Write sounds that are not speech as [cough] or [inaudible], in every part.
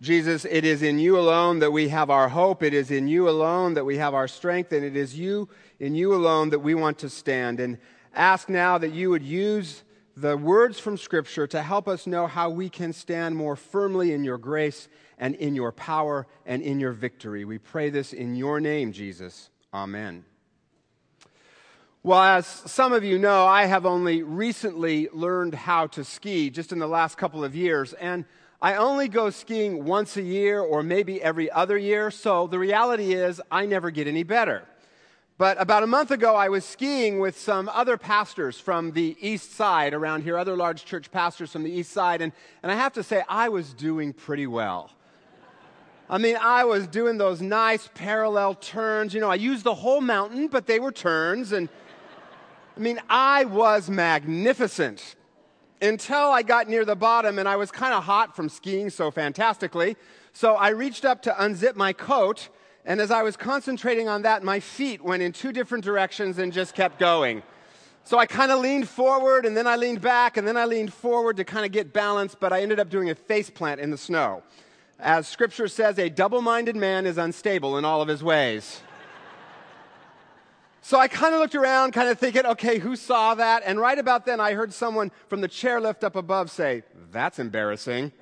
Jesus, it is in you alone that we have our hope. It is in you alone that we have our strength. And it is you, in you alone, that we want to stand. And ask now that you would use the words from Scripture to help us know how we can stand more firmly in your grace and in your power and in your victory. We pray this in your name, Jesus. Amen. Well, as some of you know, I have only recently learned how to ski, just in the last couple of years. And I only go skiing once a year or maybe every other year, so the reality is I never get any better. But about a month ago, I was skiing with some other pastors from the east side around here, other large church pastors from the east side, and, and I have to say, I was doing pretty well. I mean, I was doing those nice parallel turns. You know, I used the whole mountain, but they were turns, and I mean, I was magnificent until I got near the bottom and I was kind of hot from skiing so fantastically. So I reached up to unzip my coat, and as I was concentrating on that, my feet went in two different directions and just kept going. So I kind of leaned forward, and then I leaned back, and then I leaned forward to kind of get balance, but I ended up doing a face plant in the snow. As scripture says, a double minded man is unstable in all of his ways. So I kind of looked around, kind of thinking, okay, who saw that? And right about then, I heard someone from the chairlift up above say, That's embarrassing.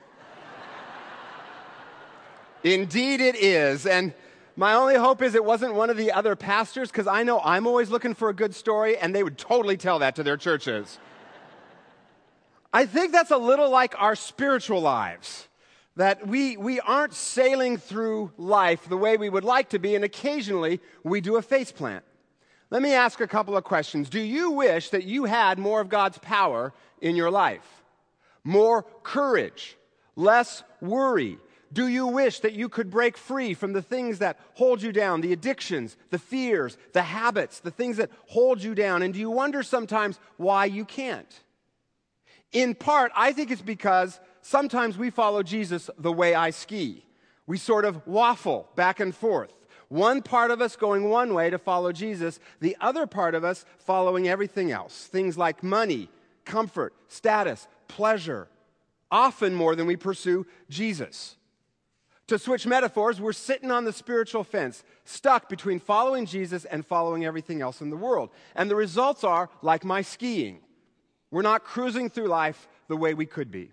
[laughs] Indeed, it is. And my only hope is it wasn't one of the other pastors, because I know I'm always looking for a good story, and they would totally tell that to their churches. I think that's a little like our spiritual lives. That we, we aren't sailing through life the way we would like to be, and occasionally we do a face plant. Let me ask a couple of questions. Do you wish that you had more of God's power in your life? More courage? Less worry? Do you wish that you could break free from the things that hold you down, the addictions, the fears, the habits, the things that hold you down? And do you wonder sometimes why you can't? In part, I think it's because sometimes we follow Jesus the way I ski. We sort of waffle back and forth. One part of us going one way to follow Jesus, the other part of us following everything else. Things like money, comfort, status, pleasure, often more than we pursue Jesus. To switch metaphors, we're sitting on the spiritual fence, stuck between following Jesus and following everything else in the world. And the results are like my skiing. We're not cruising through life the way we could be.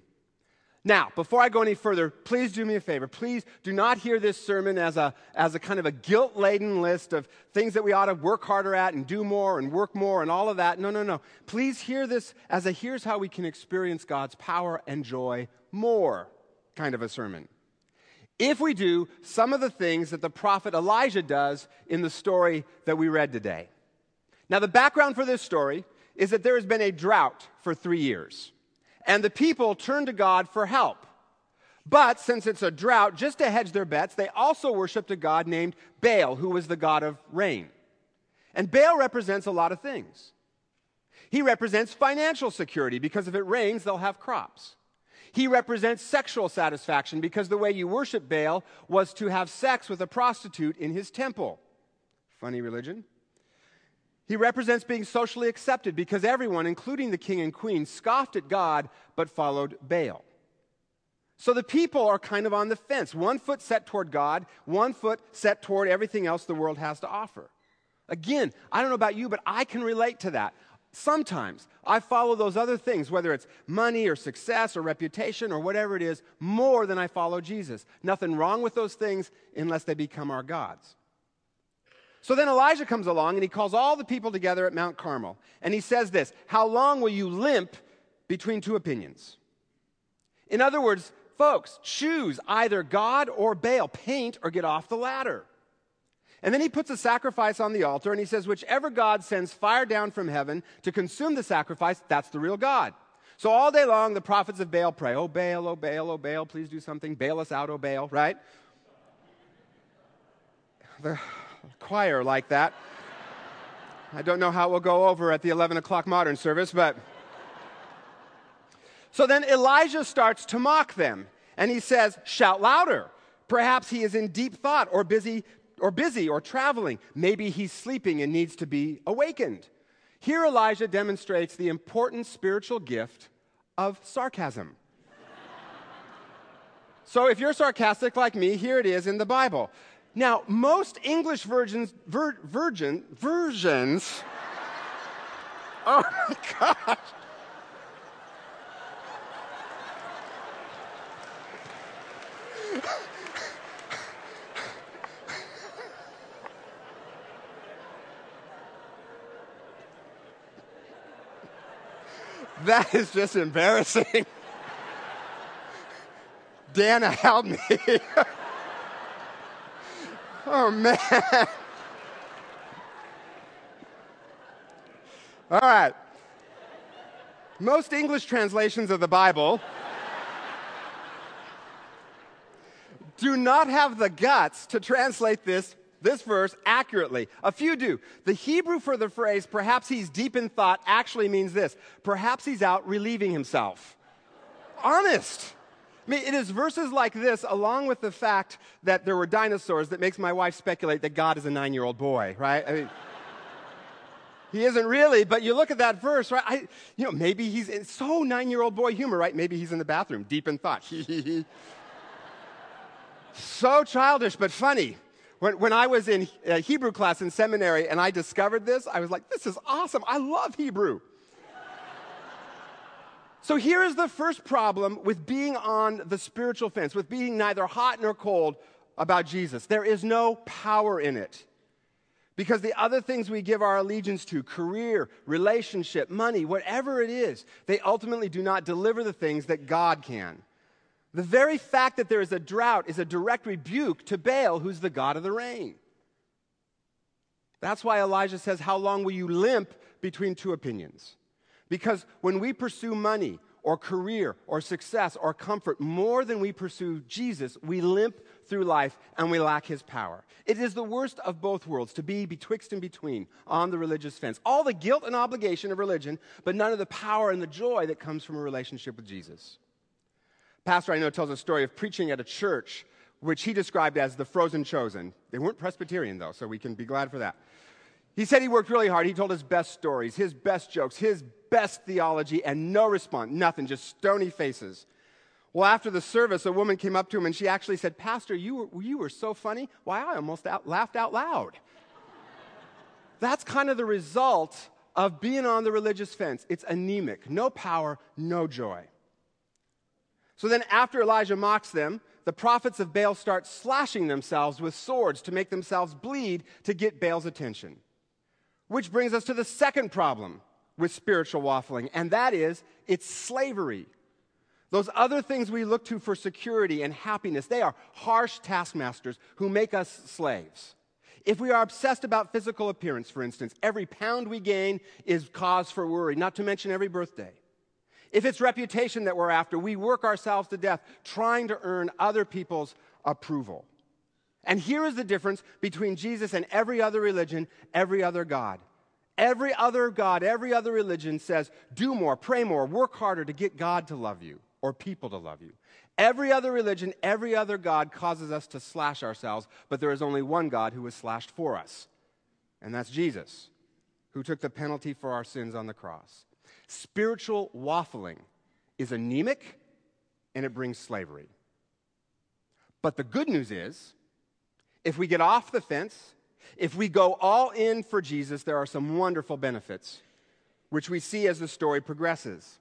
Now, before I go any further, please do me a favor. Please do not hear this sermon as a, as a kind of a guilt laden list of things that we ought to work harder at and do more and work more and all of that. No, no, no. Please hear this as a here's how we can experience God's power and joy more kind of a sermon. If we do some of the things that the prophet Elijah does in the story that we read today. Now, the background for this story is that there has been a drought for three years and the people turned to God for help. But since it's a drought, just to hedge their bets, they also worshiped a god named Baal, who was the god of rain. And Baal represents a lot of things. He represents financial security because if it rains, they'll have crops. He represents sexual satisfaction because the way you worship Baal was to have sex with a prostitute in his temple. Funny religion. He represents being socially accepted because everyone, including the king and queen, scoffed at God but followed Baal. So the people are kind of on the fence, one foot set toward God, one foot set toward everything else the world has to offer. Again, I don't know about you, but I can relate to that. Sometimes I follow those other things, whether it's money or success or reputation or whatever it is, more than I follow Jesus. Nothing wrong with those things unless they become our gods. So then Elijah comes along and he calls all the people together at Mount Carmel. And he says this How long will you limp between two opinions? In other words, folks, choose either God or Baal, paint or get off the ladder. And then he puts a sacrifice on the altar and he says, Whichever God sends fire down from heaven to consume the sacrifice, that's the real God. So all day long, the prophets of Baal pray, Oh, Baal, oh, Baal, oh, Baal, please do something. Bail us out, oh, Baal, right? Choir like that. I don't know how it will go over at the 11 o'clock modern service, but. So then Elijah starts to mock them, and he says, Shout louder. Perhaps he is in deep thought or busy or busy or traveling. Maybe he's sleeping and needs to be awakened. Here Elijah demonstrates the important spiritual gift of sarcasm. So if you're sarcastic like me, here it is in the Bible. Now, most English virgins, vir, virgin, versions, [laughs] oh my gosh. [laughs] That is just embarrassing. [laughs] Dana, help me. Oh, man. All right. Most English translations of the Bible do not have the guts to translate this this verse accurately. A few do. The Hebrew for the phrase, perhaps he's deep in thought, actually means this perhaps he's out relieving himself. Honest. I mean, it is verses like this, along with the fact that there were dinosaurs, that makes my wife speculate that God is a nine year old boy, right? I mean, he isn't really, but you look at that verse, right? I, you know, maybe he's it's so nine year old boy humor, right? Maybe he's in the bathroom, deep in thought. [laughs] so childish, but funny. When, when I was in uh, Hebrew class in seminary and I discovered this, I was like, this is awesome. I love Hebrew. So here is the first problem with being on the spiritual fence, with being neither hot nor cold about Jesus. There is no power in it. Because the other things we give our allegiance to, career, relationship, money, whatever it is, they ultimately do not deliver the things that God can. The very fact that there is a drought is a direct rebuke to Baal, who's the God of the rain. That's why Elijah says, How long will you limp between two opinions? Because when we pursue money or career or success or comfort more than we pursue Jesus, we limp through life and we lack his power. It is the worst of both worlds to be betwixt and between on the religious fence. All the guilt and obligation of religion, but none of the power and the joy that comes from a relationship with Jesus pastor I know tells a story of preaching at a church which he described as the frozen chosen. They weren't Presbyterian, though, so we can be glad for that. He said he worked really hard. He told his best stories, his best jokes, his best theology, and no response, nothing, just stony faces. Well, after the service, a woman came up to him and she actually said, Pastor, you were, you were so funny. Why, I almost out, laughed out loud. That's kind of the result of being on the religious fence. It's anemic, no power, no joy. So then, after Elijah mocks them, the prophets of Baal start slashing themselves with swords to make themselves bleed to get Baal's attention. Which brings us to the second problem with spiritual waffling, and that is it's slavery. Those other things we look to for security and happiness, they are harsh taskmasters who make us slaves. If we are obsessed about physical appearance, for instance, every pound we gain is cause for worry, not to mention every birthday. If it's reputation that we're after, we work ourselves to death trying to earn other people's approval. And here is the difference between Jesus and every other religion, every other God. Every other God, every other religion says, do more, pray more, work harder to get God to love you or people to love you. Every other religion, every other God causes us to slash ourselves, but there is only one God who was slashed for us, and that's Jesus, who took the penalty for our sins on the cross. Spiritual waffling is anemic and it brings slavery. But the good news is, if we get off the fence, if we go all in for Jesus, there are some wonderful benefits, which we see as the story progresses.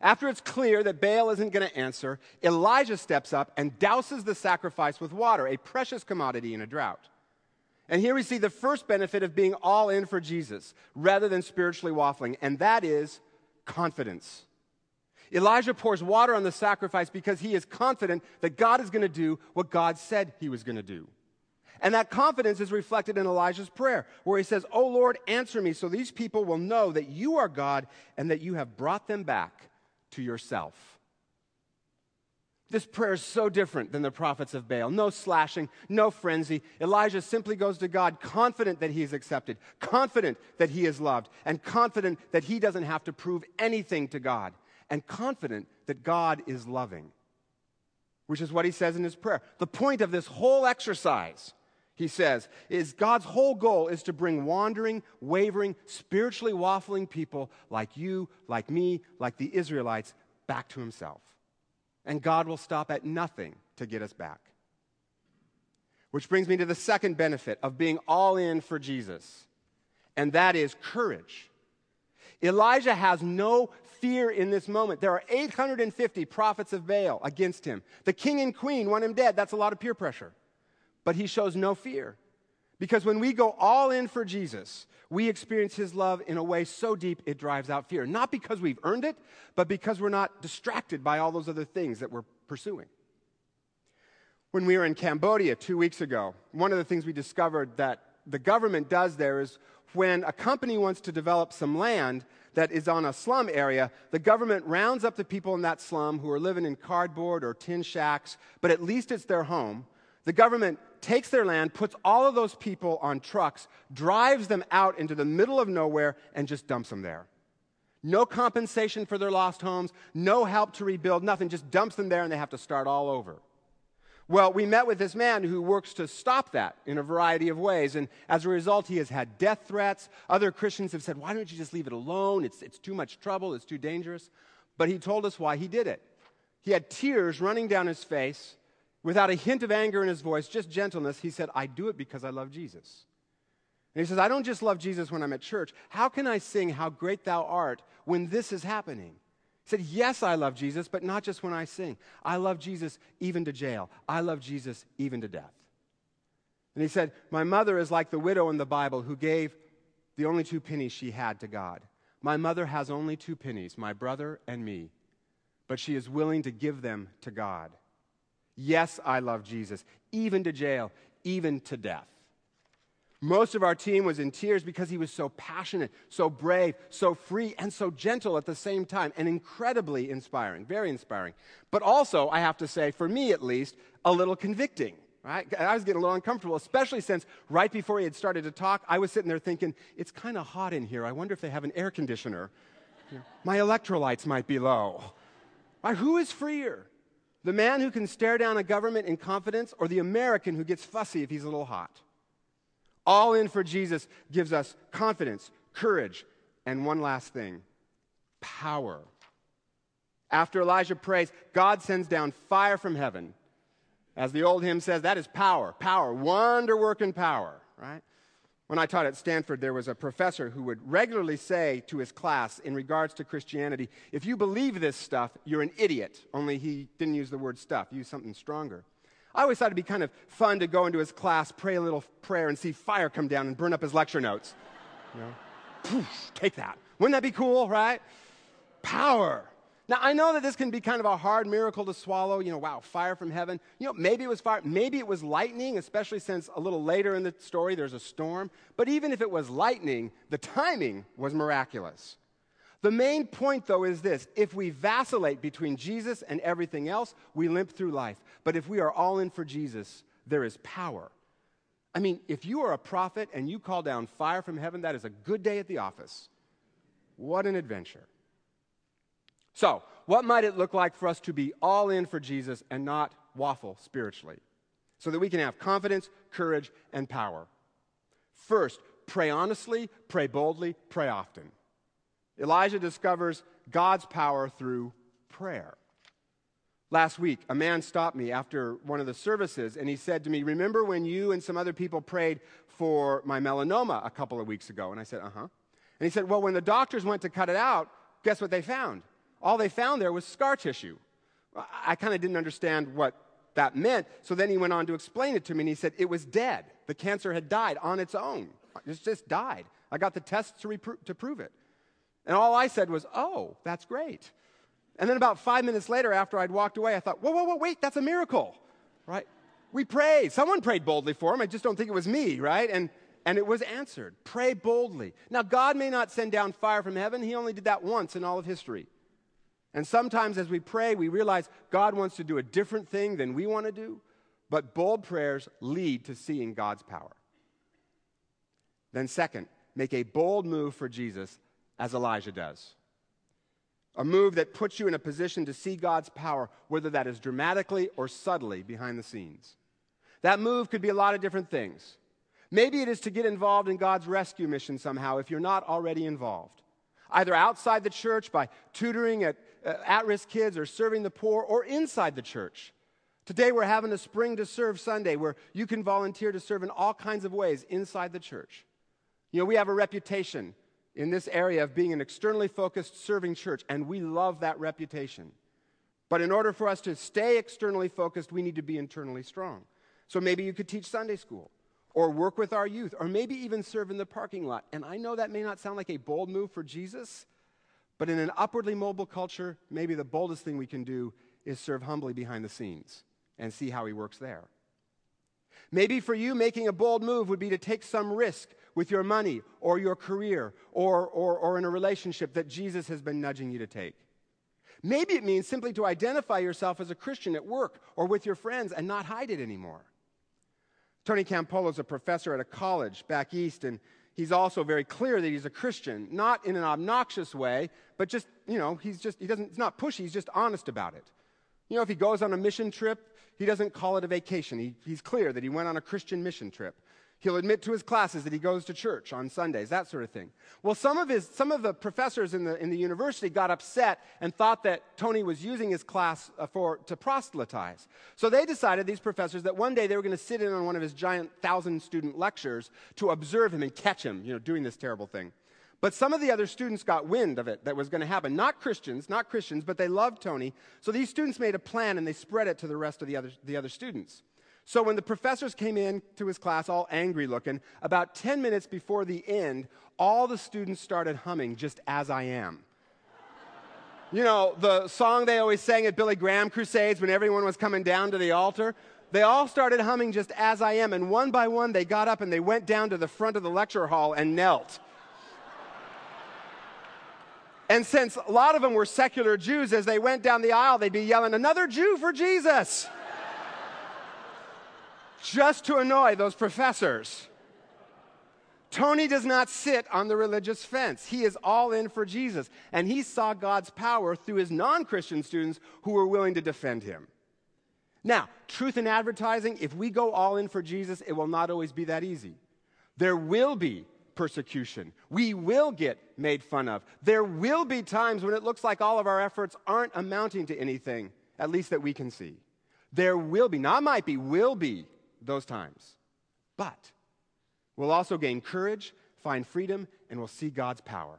After it's clear that Baal isn't going to answer, Elijah steps up and douses the sacrifice with water, a precious commodity in a drought. And here we see the first benefit of being all in for Jesus rather than spiritually waffling, and that is confidence. Elijah pours water on the sacrifice because he is confident that God is going to do what God said he was going to do. And that confidence is reflected in Elijah's prayer, where he says, Oh Lord, answer me so these people will know that you are God and that you have brought them back to yourself. This prayer is so different than the prophets of Baal. No slashing, no frenzy. Elijah simply goes to God confident that he is accepted, confident that he is loved, and confident that he doesn't have to prove anything to God, and confident that God is loving, which is what he says in his prayer. The point of this whole exercise, he says, is God's whole goal is to bring wandering, wavering, spiritually waffling people like you, like me, like the Israelites back to himself. And God will stop at nothing to get us back. Which brings me to the second benefit of being all in for Jesus, and that is courage. Elijah has no fear in this moment. There are 850 prophets of Baal against him. The king and queen want him dead. That's a lot of peer pressure. But he shows no fear. Because when we go all in for Jesus, we experience his love in a way so deep it drives out fear. Not because we've earned it, but because we're not distracted by all those other things that we're pursuing. When we were in Cambodia two weeks ago, one of the things we discovered that the government does there is when a company wants to develop some land that is on a slum area, the government rounds up the people in that slum who are living in cardboard or tin shacks, but at least it's their home. The government takes their land, puts all of those people on trucks, drives them out into the middle of nowhere, and just dumps them there. No compensation for their lost homes, no help to rebuild, nothing, just dumps them there and they have to start all over. Well, we met with this man who works to stop that in a variety of ways. And as a result, he has had death threats. Other Christians have said, Why don't you just leave it alone? It's, it's too much trouble, it's too dangerous. But he told us why he did it. He had tears running down his face without a hint of anger in his voice, just gentleness. He said, I do it because I love Jesus. And he says, I don't just love Jesus when I'm at church. How can I sing How Great Thou Art when this is happening? He said, Yes, I love Jesus, but not just when I sing. I love Jesus even to jail. I love Jesus even to death. And he said, My mother is like the widow in the Bible who gave the only two pennies she had to God. My mother has only two pennies, my brother and me, but she is willing to give them to God. Yes, I love Jesus, even to jail, even to death. Most of our team was in tears because he was so passionate, so brave, so free, and so gentle at the same time, and incredibly inspiring, very inspiring. But also, I have to say, for me at least, a little convicting. Right? I was getting a little uncomfortable, especially since right before he had started to talk, I was sitting there thinking, it's kind of hot in here. I wonder if they have an air conditioner. My electrolytes might be low. Right? Who is freer? The man who can stare down a government in confidence, or the American who gets fussy if he's a little hot? All in for Jesus gives us confidence, courage, and one last thing power. After Elijah prays, God sends down fire from heaven. As the old hymn says, that is power, power, wonder working power, right? When I taught at Stanford, there was a professor who would regularly say to his class in regards to Christianity, if you believe this stuff, you're an idiot. Only he didn't use the word stuff, he used something stronger. I always thought it'd be kind of fun to go into his class, pray a little prayer, and see fire come down and burn up his lecture notes. You know? Poof, take that. Wouldn't that be cool, right? Power. Now, I know that this can be kind of a hard miracle to swallow. You know, wow, fire from heaven. You know, maybe it was fire, maybe it was lightning, especially since a little later in the story there's a storm. But even if it was lightning, the timing was miraculous. The main point, though, is this if we vacillate between Jesus and everything else, we limp through life. But if we are all in for Jesus, there is power. I mean, if you are a prophet and you call down fire from heaven, that is a good day at the office. What an adventure. So, what might it look like for us to be all in for Jesus and not waffle spiritually? So that we can have confidence, courage, and power. First, pray honestly, pray boldly, pray often. Elijah discovers God's power through prayer. Last week, a man stopped me after one of the services and he said to me, Remember when you and some other people prayed for my melanoma a couple of weeks ago? And I said, Uh huh. And he said, Well, when the doctors went to cut it out, guess what they found? All they found there was scar tissue. I kind of didn't understand what that meant. So then he went on to explain it to me and he said, It was dead. The cancer had died on its own. It just died. I got the tests to, repro- to prove it. And all I said was, Oh, that's great. And then about five minutes later, after I'd walked away, I thought, Whoa, whoa, whoa, wait, that's a miracle, right? We prayed. Someone prayed boldly for him. I just don't think it was me, right? And, and it was answered. Pray boldly. Now, God may not send down fire from heaven, He only did that once in all of history. And sometimes as we pray, we realize God wants to do a different thing than we want to do, but bold prayers lead to seeing God's power. Then, second, make a bold move for Jesus as Elijah does. A move that puts you in a position to see God's power, whether that is dramatically or subtly behind the scenes. That move could be a lot of different things. Maybe it is to get involved in God's rescue mission somehow if you're not already involved. Either outside the church by tutoring at Uh, at risk kids or serving the poor, or inside the church Today, we're having a Spring to Serve Sunday where you can volunteer to serve in all kinds of ways inside the church. You know, we have a reputation in this area of being an externally focused serving church, and we love that reputation. But in order for us to stay externally focused, we need to be internally strong. So maybe you could teach Sunday school, or work with our youth, or maybe even serve in the parking lot. And I know that may not sound like a bold move for Jesus, but in an upwardly mobile culture, maybe the boldest thing we can do is serve humbly behind the scenes and see how he works there. Maybe for you, making a bold move would be to take some risk with your money or your career or, or, or in a relationship that Jesus has been nudging you to take. Maybe it means simply to identify yourself as a Christian at work or with your friends and not hide it anymore. Tony Campolo is a professor at a college back east, and he's also very clear that he's a Christian, not in an obnoxious way, but just, you know, he's just, he doesn't, it's not pushy, he's just honest about it. You know, if he goes on a mission trip, he doesn't call it a vacation. He, he's clear that he went on a Christian mission trip. He'll admit to his classes that he goes to church on Sundays, that sort of thing. Well, some of, his, some of the professors in the, in the university got upset and thought that Tony was using his class uh, for, to proselytize. So they decided, these professors, that one day they were going to sit in on one of his giant thousand student lectures to observe him and catch him, you know, doing this terrible thing. But some of the other students got wind of it that was going to happen. Not Christians, not Christians, but they loved Tony. So these students made a plan and they spread it to the rest of the other, the other students. So when the professors came in to his class, all angry looking, about 10 minutes before the end, all the students started humming just as I am. You know, the song they always sang at Billy Graham crusades when everyone was coming down to the altar. They all started humming just as I am, and one by one they got up and they went down to the front of the lecture hall and knelt. And since a lot of them were secular Jews, as they went down the aisle, they'd be yelling, Another Jew for Jesus! Just to annoy those professors. Tony does not sit on the religious fence. He is all in for Jesus. And he saw God's power through his non Christian students who were willing to defend him. Now, truth in advertising, if we go all in for Jesus, it will not always be that easy. There will be persecution. We will get made fun of. There will be times when it looks like all of our efforts aren't amounting to anything, at least that we can see. There will be, not might be, will be those times. But we'll also gain courage, find freedom, and we'll see God's power.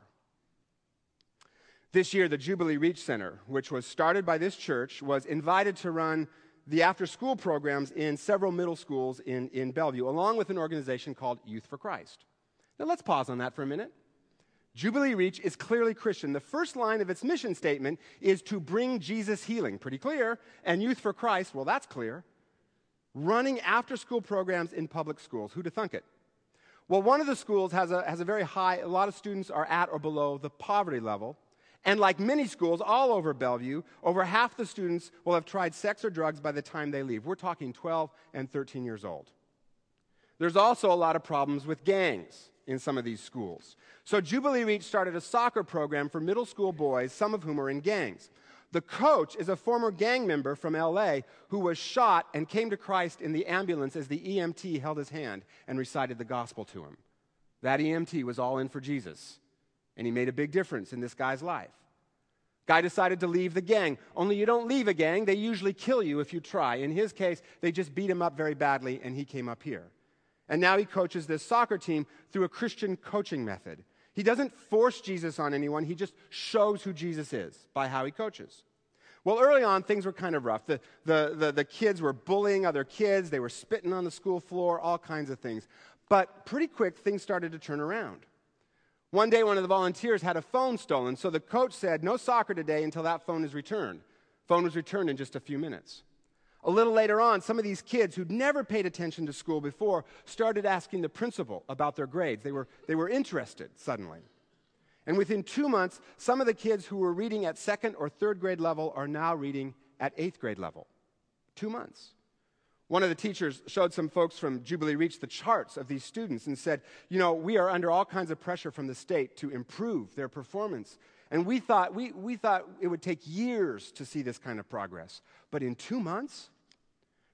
This year, the Jubilee Reach Center, which was started by this church, was invited to run the after school programs in several middle schools in, in Bellevue, along with an organization called Youth for Christ. Now let's pause on that for a minute. Jubilee Reach is clearly Christian. The first line of its mission statement is to bring Jesus healing. Pretty clear. And Youth for Christ, well, that's clear. Running after school programs in public schools. Who'd have thunk it? Well, one of the schools has a, has a very high, a lot of students are at or below the poverty level. And like many schools all over Bellevue, over half the students will have tried sex or drugs by the time they leave. We're talking 12 and 13 years old. There's also a lot of problems with gangs in some of these schools. So Jubilee Reach started a soccer program for middle school boys, some of whom are in gangs. The coach is a former gang member from LA who was shot and came to Christ in the ambulance as the EMT held his hand and recited the gospel to him. That EMT was all in for Jesus, and he made a big difference in this guy's life. Guy decided to leave the gang. Only you don't leave a gang, they usually kill you if you try. In his case, they just beat him up very badly, and he came up here. And now he coaches this soccer team through a Christian coaching method. He doesn't force Jesus on anyone, he just shows who Jesus is by how he coaches. Well, early on, things were kind of rough. The, the, the, the, kids were bullying other kids, they were spitting on the school floor, all kinds of things. But pretty quick, things started to turn around. One day, one of the volunteers had a phone stolen, so the coach said, No soccer today until that phone is returned. Phone was returned in just a few minutes. A little later on, some of these kids who'd never paid attention to school before started asking the principal about their grades. They were, they were interested suddenly. And within two months, some of the kids who were reading at second or third grade level are now reading at eighth grade level. Two months. One of the teachers showed some folks from Jubilee Reach the charts of these students and said, You know, we are under all kinds of pressure from the state to improve their performance. And we thought, we, we thought it would take years to see this kind of progress. But in two months,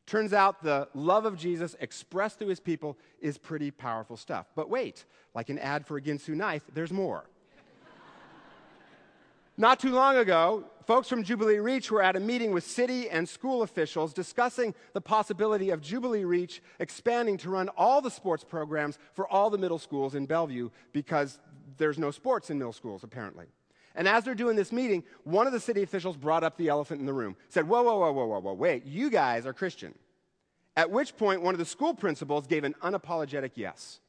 turns out the love of Jesus expressed through his people is pretty powerful stuff. But wait, like an ad for a Ginsu knife, there's more. Not too long ago, folks from Jubilee Reach were at a meeting with city and school officials discussing the possibility of Jubilee Reach expanding to run all the sports programs for all the middle schools in Bellevue because there's no sports in middle schools, apparently. And as they're doing this meeting, one of the city officials brought up the elephant in the room. Said, Whoa, whoa, whoa, whoa, whoa, whoa, wait, you guys are Christian. At which point, one of the school principals gave an unapologetic yes.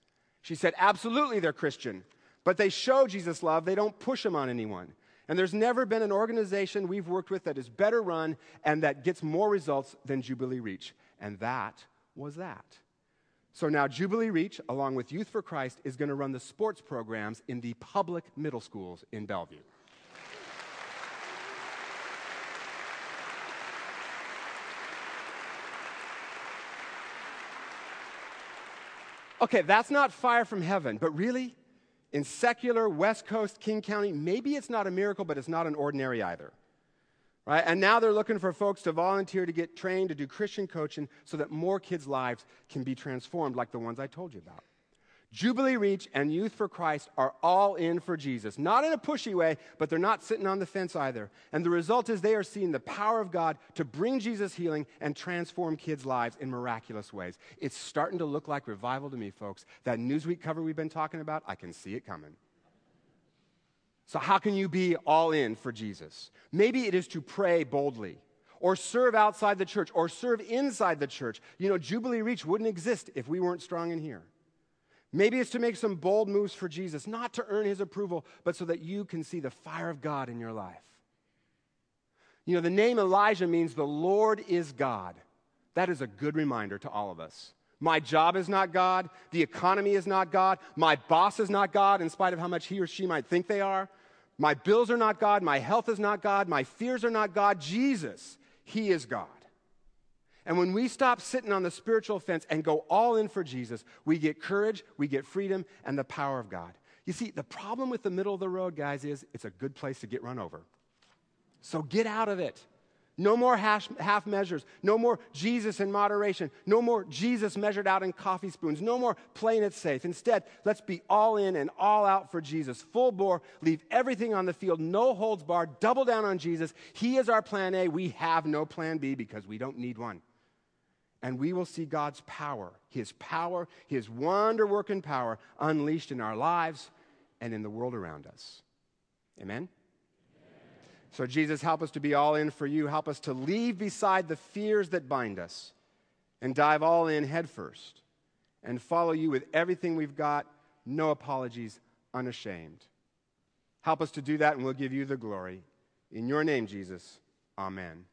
She said, Absolutely, they're Christian, but they show Jesus' love, they don't push him on anyone. And there's never been an organization we've worked with that is better run and that gets more results than Jubilee Reach. And that was that. So now Jubilee Reach, along with Youth for Christ, is going to run the sports programs in the public middle schools in Bellevue. Okay, that's not fire from heaven, but really, in secular West Coast King County, maybe it's not a miracle, but it's not an ordinary either. Right? And now they're looking for folks to volunteer to get trained to do Christian coaching so that more kids' lives can be transformed, like the ones I told you about. Jubilee Reach and Youth for Christ are all in for Jesus. Not in a pushy way, but they're not sitting on the fence either. And the result is they are seeing the power of God to bring Jesus healing and transform kids' lives in miraculous ways. It's starting to look like revival to me, folks. That Newsweek cover we've been talking about, I can see it coming. So, how can you be all in for Jesus? Maybe it is to pray boldly, or serve outside the church, or serve inside the church. You know, Jubilee Reach wouldn't exist if we weren't strong in here. Maybe it's to make some bold moves for Jesus, not to earn his approval, but so that you can see the fire of God in your life. You know, the name Elijah means the Lord is God. That is a good reminder to all of us. My job is not God. The economy is not God. My boss is not God, in spite of how much he or she might think they are. My bills are not God. My health is not God. My fears are not God. Jesus, He is God. And when we stop sitting on the spiritual fence and go all in for Jesus, we get courage, we get freedom, and the power of God. You see, the problem with the middle of the road, guys, is it's a good place to get run over. So get out of it. No more half, half, measures. No more Jesus in moderation. No more Jesus measured out in coffee spoons. No more playing it safe. Instead, let's be all in and all out for Jesus. Full bore, leave everything on the field, no holds barred, double down on Jesus. He is our plan A. We have no plan B because we don't need one and we will see God's power, His power, His wonder working power unleashed in our lives and in the world around us. Amen? So, Jesus, help us to be all in for you. Help us to leave beside the fears that bind us and dive all in headfirst and follow you with everything we've got, no apologies, unashamed. Help us to do that, and we'll give you the glory. In your name, Jesus, amen.